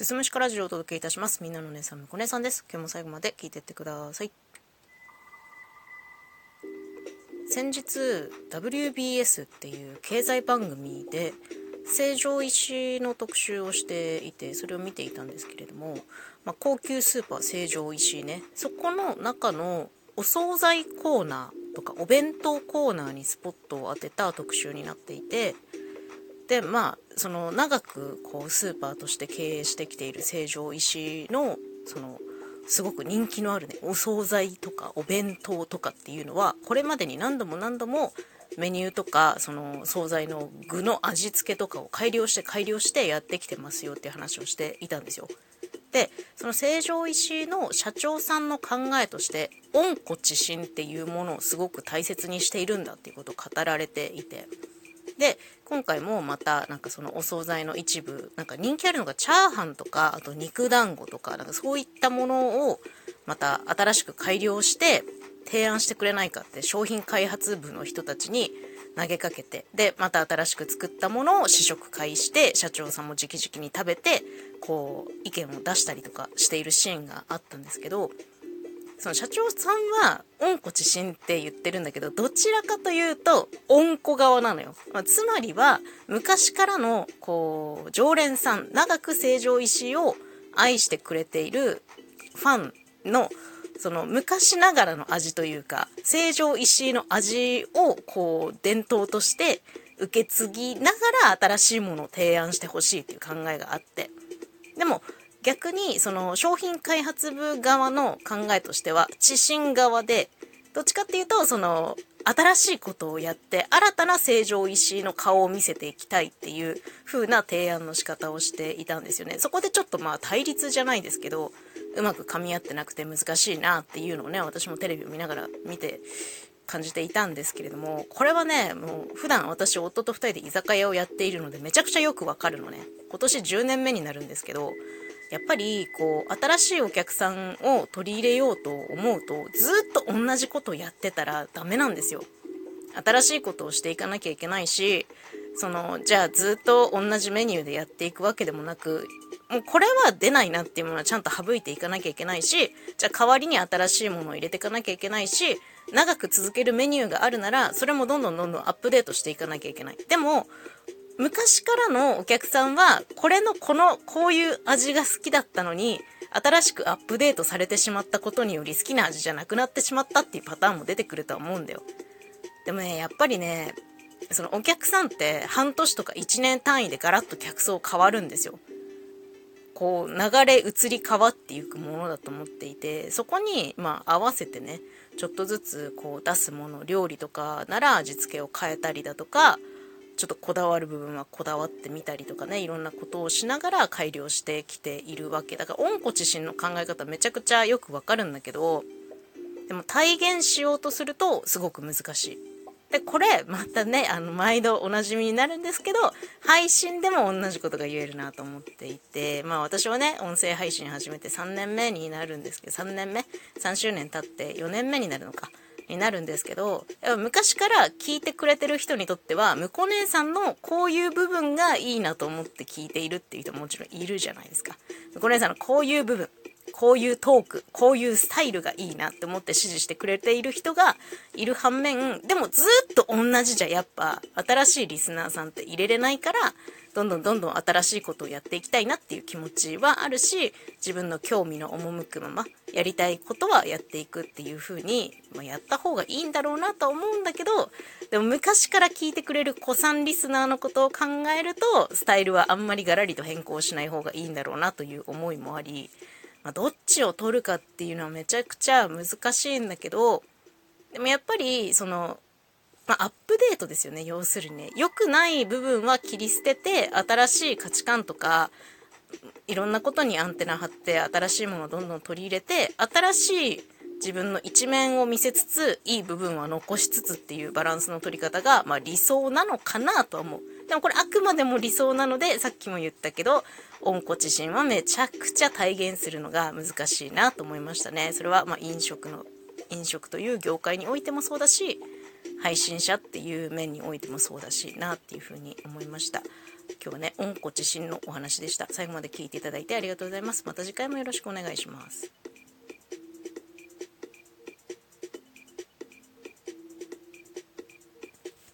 すすむしかラジオをお届けいたします。みんなの姉さん、むこ姉さんです。今日も最後まで聞いてってください。先日、WBS っていう経済番組で、成城石の特集をしていて、それを見ていたんですけれども、まあ、高級スーパー成城石井ね、そこの中のお惣菜コーナーとかお弁当コーナーにスポットを当てた特集になっていて、でまあその長くこうスーパーとして経営してきている成城石のそのすごく人気のあるねお惣菜とかお弁当とかっていうのはこれまでに何度も何度もメニューとかその惣菜の具の味付けとかを改良して改良してやってきてますよっていう話をしていたんですよ。でその成城石井の社長さんの考えとして温故知新っていうものをすごく大切にしているんだっていうことを語られていてで今回もまたなんかそのお惣菜の一部なんか人気あるのがチャーハンとかあと肉団子とかなんかそういったものをまた新しく改良して提案してくれないかって商品開発部の人たちに投げかけてでまた新しく作ったものを試食会して社長さんも直々に食べてこう意見を出したりとかしているシーンがあったんですけどその社長さんは温故知新って言ってるんだけどどちらかというと温故側なのよ、まあ、つまりは昔からのこう常連さん長く成城石井を愛してくれているファンのその昔ながらの味というか成城石井の味をこう伝統として受け継ぎながら新しいものを提案してほしいっていう考えがあって。でも逆にその商品開発部側の考えとしては知新側でどっちかっていうとその新しいことをやって新たな成城石井の顔を見せていきたいっていう風な提案の仕方をしていたんですよね。そこでちょっとまあ対立じゃないですけどうまく噛み合ってなくて難しいなっていうのをね私もテレビを見ながら見て感じていたんですけれどもこれはねもう普段私夫と2人で居酒屋をやっているのでめちゃくちゃよくわかるのね。今年10年目になるんですけどやっぱりこう新しいお客さんを取り入れようと思うとずっと同じことをやってたらダメなんですよ。新しいことをしていかなきゃいけないしそのじゃあずっと同じメニューでやっていくわけでもなくもうこれは出ないなっていうものはちゃんと省いていかなきゃいけないしじゃあ代わりに新しいものを入れていかなきゃいけないし長く続けるメニューがあるならそれもどんどんどんどんアップデートしていかなきゃいけない。でも昔からのお客さんはこれのこのこういう味が好きだったのに新しくアップデートされてしまったことにより好きな味じゃなくなってしまったっていうパターンも出てくるとは思うんだよ。でもねやっぱりねそのお客さんって半年とか1年単位でガラッと客層変わるんですよ。こう流れ移り変わっていくものだと思っていてそこにまあ合わせてねちょっとずつこう出すもの料理とかなら味付けを変えたりだとかちょっとこだわる部分はこだわってみたりとかねいろんなことをしながら改良してきているわけだから温故知新の考え方めちゃくちゃよくわかるんだけどでも体現しようとするとすごく難しい。で、これ、またね、あの、毎度おなじみになるんですけど、配信でも同じことが言えるなと思っていて、まあ私はね、音声配信始めて3年目になるんですけど、3年目 ?3 周年経って4年目になるのか。になるんですけど、昔から聞いてくれてる人にとっては、むこう姉さんのこういう部分がいいなと思って聞いているっていう人ももちろんいるじゃないですか。むこ姉さんのこういう部分、こういうトーク、こういうスタイルがいいなって思って支持してくれている人がいる反面、でもずっと同じじゃやっぱ新しいリスナーさんって入れれないから、どんどんどんどん新しいことをやっていきたいなっていう気持ちはあるし、自分の興味の赴くまま、やりたいことはやっていくっていう風に、まあ、やった方がいいんだろうなと思うんだけど、でも昔から聞いてくれる子さんリスナーのことを考えると、スタイルはあんまりガラリと変更しない方がいいんだろうなという思いもあり、まあ、どっちを取るかっていうのはめちゃくちゃ難しいんだけどでもやっぱりその、まあ、アップデートですよね要するに。ね良くない部分は切り捨てて新しい価値観とかいろんなことにアンテナ張って新しいものをどんどん取り入れて新しい自分の一面を見せつついい部分は残しつつっていうバランスの取り方が、まあ、理想なのかなとは思う。でもこれあくまでも理想なのでさっきも言ったけど温故知新はめちゃくちゃ体現するのが難しいなと思いましたね。それはま飲食の飲食という業界においてもそうだし配信者っていう面においてもそうだしなっていうふうに思いました。今日はね温故知新のお話でした。最後まで聞いていただいてありがとうございます。また次回もよろしくお願いします。